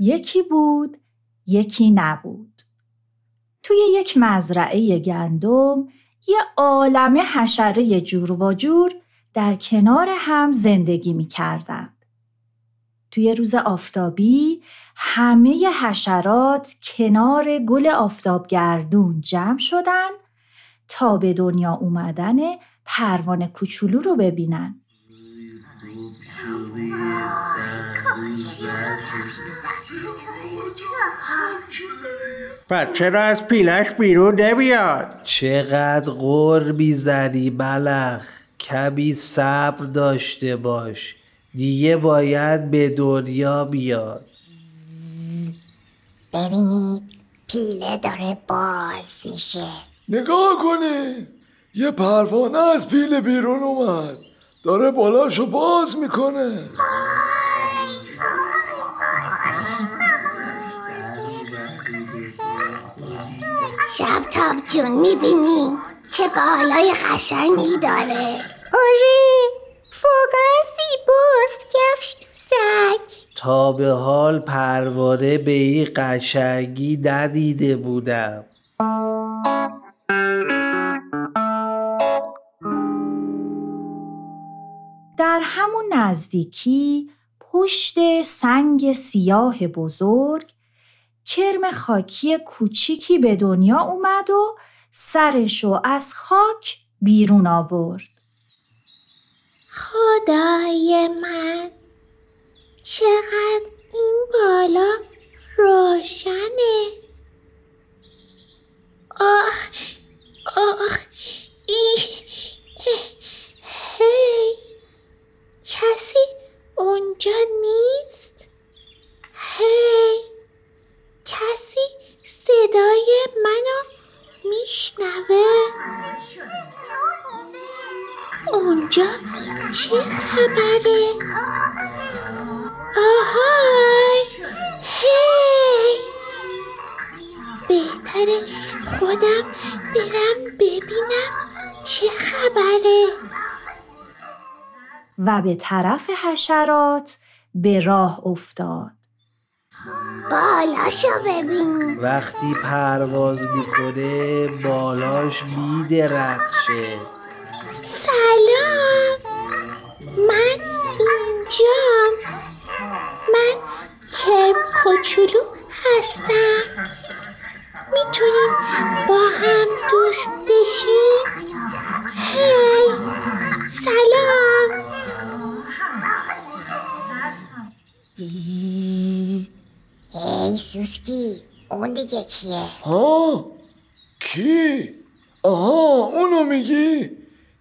یکی بود یکی نبود توی یک مزرعه گندم یه عالمه حشره جور و جور در کنار هم زندگی می کردند. توی روز آفتابی همه حشرات کنار گل آفتابگردون جمع شدن تا به دنیا اومدن پروانه کوچولو رو ببینن. بچه را از پیلش بیرون نمیاد؟ چقدر قربی زدی بلخ کبی صبر داشته باش. دیگه باید به دنیا بیاد. ببینید پیله داره باز میشه. نگاه کنی. یه پروانه از پیله بیرون اومد. داره بالاشو باز می‌کنه. شب تاب جون می‌بینی؟ چه بالای قشنگی داره. آره واقعا زیباست کفش دوزک تا به حال پروانه به این قشنگی ندیده بودم. در همون نزدیکی پشت سنگ سیاه بزرگ کرم خاکی کوچیکی به دنیا اومد و سرشو از خاک بیرون آورد. خدای من چقدر این بالا روشنه آه آه ای هی کسی اونجا اونجا چه خبره؟ آهای! هی! بهتره خودم برم ببینم چه خبره. و به طرف حشرات به راه افتاد. بالاشو ببین. وقتی پرواز می‌کنه بالاش میدرخشه. سلام! من اینجام. من کرم کوچولو هستم. می‌تونیم با هم دوست بشیم؟ هی سلام. هی سوسکی اون دیگه کیه؟ ها کی؟ آها اونو میگی؟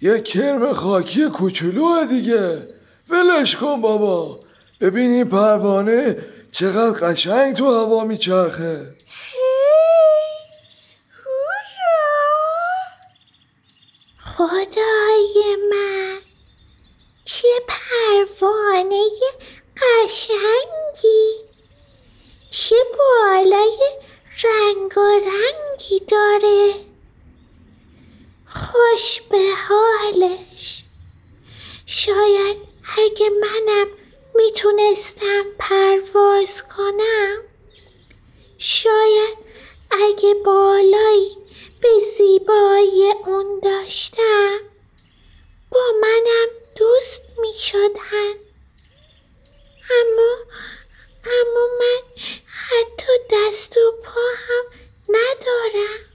یه کرم خاکی کوچولوه دیگه. ولش کن بابا. ببین این پروانه چقدر قشنگ تو هوا میچرخه. خدای من. چه پروانه قشنگی. چه بالای رنگ و رنگی داره. خوش به حالش شاید اگه منم می‌تونستم پرواز کنم شاید اگه بالایی به زیبایی اون داشتم با منم دوست می شدن. اما اما من حتی دست و پا هم ندارم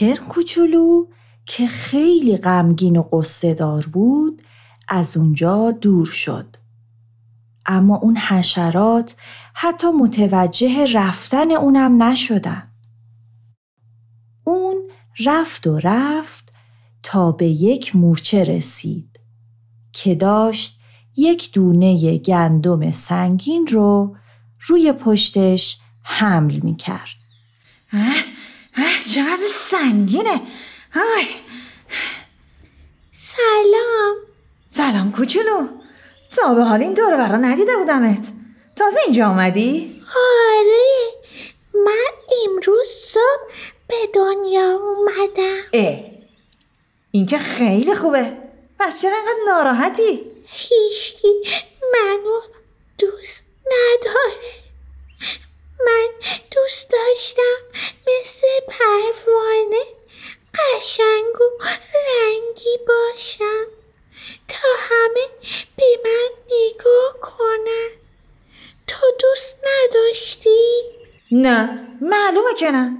کرم کوچولو که خیلی غمگین و قصه دار بود از اونجا دور شد. اما اون حشرات حتی متوجه رفتن اونم نشدن. رفت و رفت تا به یک مورچه رسید که داشت یک دونه گندم سنگین رو روی پشتش حمل می کرد. چقدر سنگینه. های. سلام. سلام کوچولو. تا به حال این دور برا ندیده بودمت. تازه اینجا آمدی؟ آره. من امروز صبح به دنیا اومدم. اه. این که خیلی خوبه. پس چرا انقدر ناراحتی؟ هیچکی منو دوست نداره. من دوست داشتم مثل پروانه قشنگ و رنگی باشم تا همه به من نگاه کنن. تو دوست نداشتی؟ نه معلومه که نه.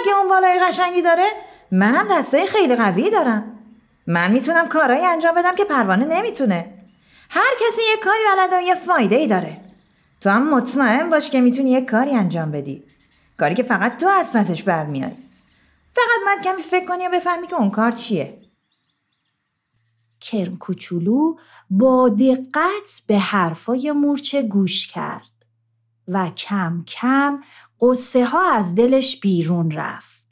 اگه اون بالای قشنگی داره منم دسته خیلی قوی دارم. من می‌تونم کارایی انجام بدم که پروانه نمی‌تونه. هر کسی یه کاری بلده و یه فایده ای داره. تو هم مطمئن باش که می‌تونی یه کاری انجام بدی. کاری که فقط تو از پسش برمیای فقط من کمی فکر کنی و بفهمی که اون کار چیه. کرم کوچولو با دقت به حرفای مورچه گوش کرد و کم کم قصه ها از دلش بیرون رفت.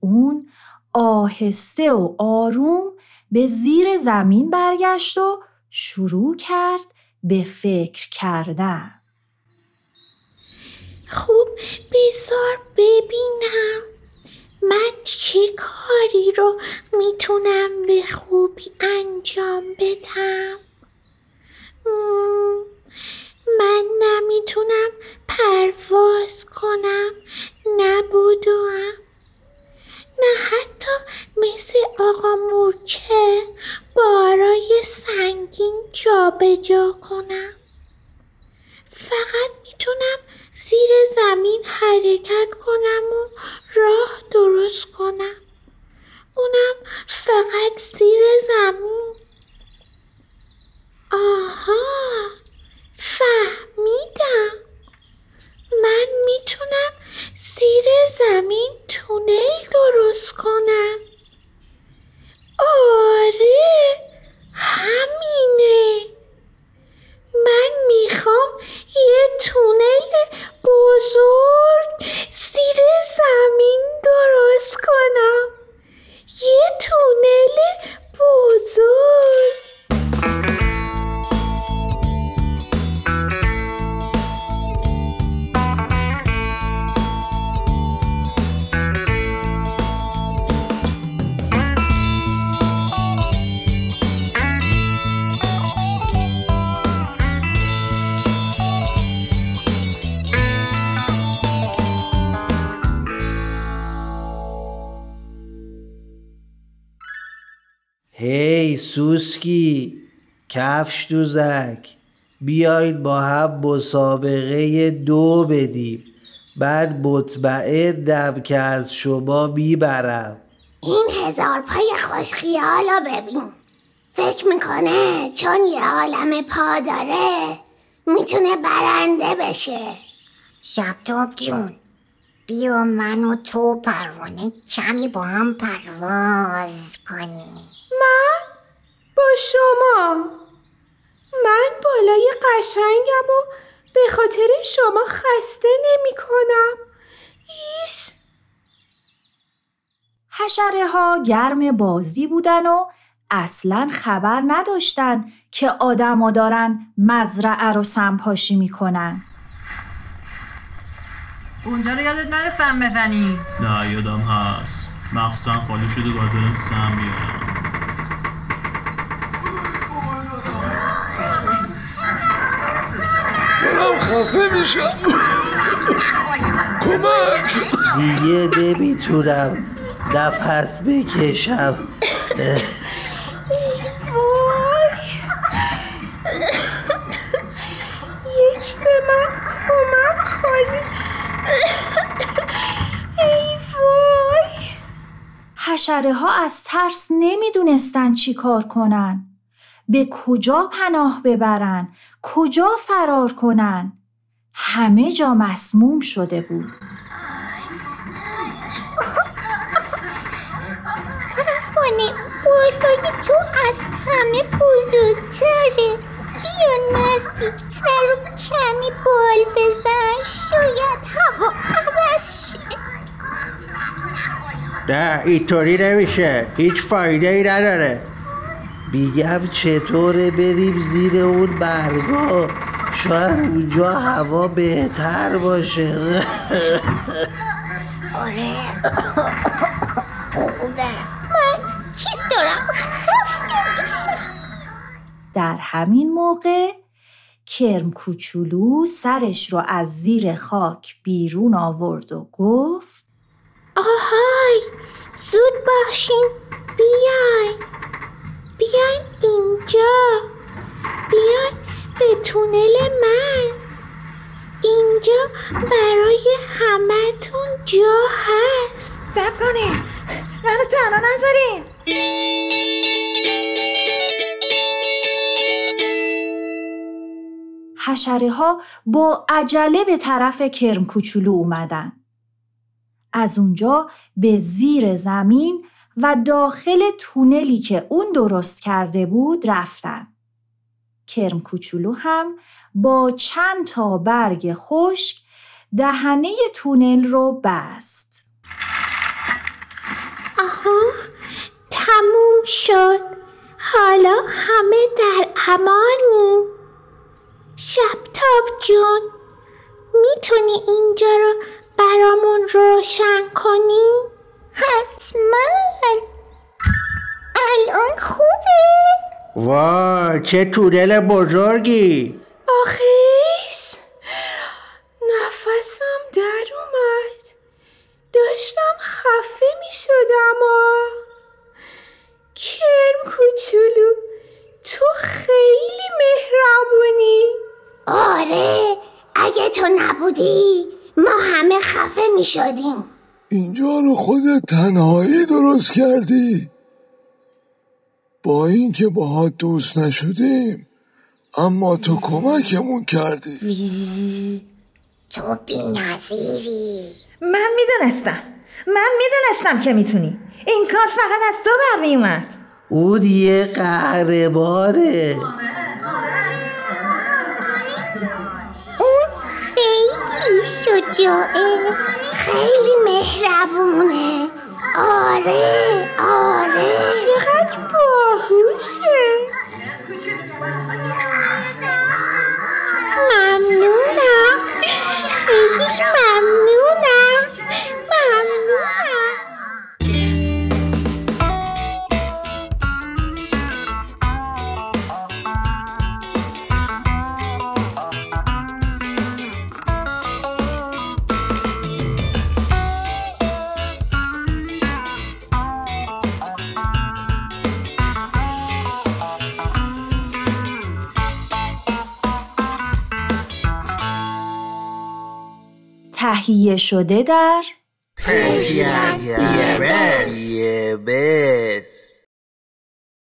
اون آهسته و آروم به زیر زمین برگشت و شروع کرد به فکر کردن. خوب بذار ببینم. من چه کاری رو می‌تونم به خوبی انجام بدم؟ من نمی‌تونم پرواز کنم. نه بدوم نه حتی مثل آقا مورچه بارای سنگین جابجا کنم. فقط می‌تونم زیر زمین حرکت کنم و راه درست کنم. اونم فقط زیر زمین. آها فهمیدم. من می‌تونم زیر زمین تونل درست کنم. آره همینه. سوسکی کفش دوزک. بیایید با هم مسابقه دو بدیم. بعد مطمئنم که از شما می‌برم. این هزار پای خوش خیالا ببین. فکر می‌کنه چون یه عالم پا داره می‌تونه برنده بشه. شبتاب جون. بیا من و تو پروانه کمی با هم پرواز کنیم. با شما. من بالای قشنگم و به خاطر شما خسته نمی کنم. ایش. حشره ها گرم بازی بودن و اصلا خبر نداشتن که آدما دارن مزرعه رو سمپاشی می‌کنن. اونجا رو یادت نره سم بزنی. نه یادم هست. مقصم خالی شده باید برم سم بیارم میشم کمک دیگه نمی‌تونم نفس بکشم وای یک به من کمک کنی ای وای حشره ها از ترس نمی‌دونستن چی کار کنن. به کجا پناه ببرن؟ کجا فرار کنن؟ همه جا مسموم شده بود. نکنه بلبل تو از همه بزرگتره. بیا نزدیکتر و کمی بال بزن. شاید هوا عوض شه. نه اینطوری نمیشه. هیچ فایده ای نداره. میگم چطوره بریم زیر اون برگا شاید اونجا هوا بهتر باشه. آره. خوبه. من که دارم؟ خفه میشم. در همین موقع کرم کوچولو سرش رو از زیر خاک بیرون آورد و گفت آهای زود باشین. بیاین. بیاین اینجا. بیاین. به تونل من اینجا برای همتون جا هست سب کنین منو تنها نذارین حشره ها با عجله به طرف کرم کوچولو اومدن. از اونجا به زیر زمین و داخل تونلی که اون درست کرده بود رفتن. کرم کوچولو هم با چند تا برگ خشک دهنه تونل رو بست. آها تموم شد حالا همه در امانیم شبتاب جون می‌تونی اینجا رو برامون روشن کنی؟ حتما الان خوبه؟ وای چه تونل بزرگی. آخیش نفسم در اومد. داشتم خفه می شدم کرم کوچولو تو خیلی مهربونی. آره اگه تو نبودی ما همه خفه می شدیم. اینجا رو خودت تنهایی درست کردی. با اینکه باهات دوست نشدیم اما تو کمکمون کردی. تو بی نظیری من می‌دونستم. من می‌دونستم که می‌تونی. این کار فقط از تو برمی اومد اون یه قهرمانه اون خیلی شجاعه. خیلی مهربونه. Deus. تهیه شده در بس.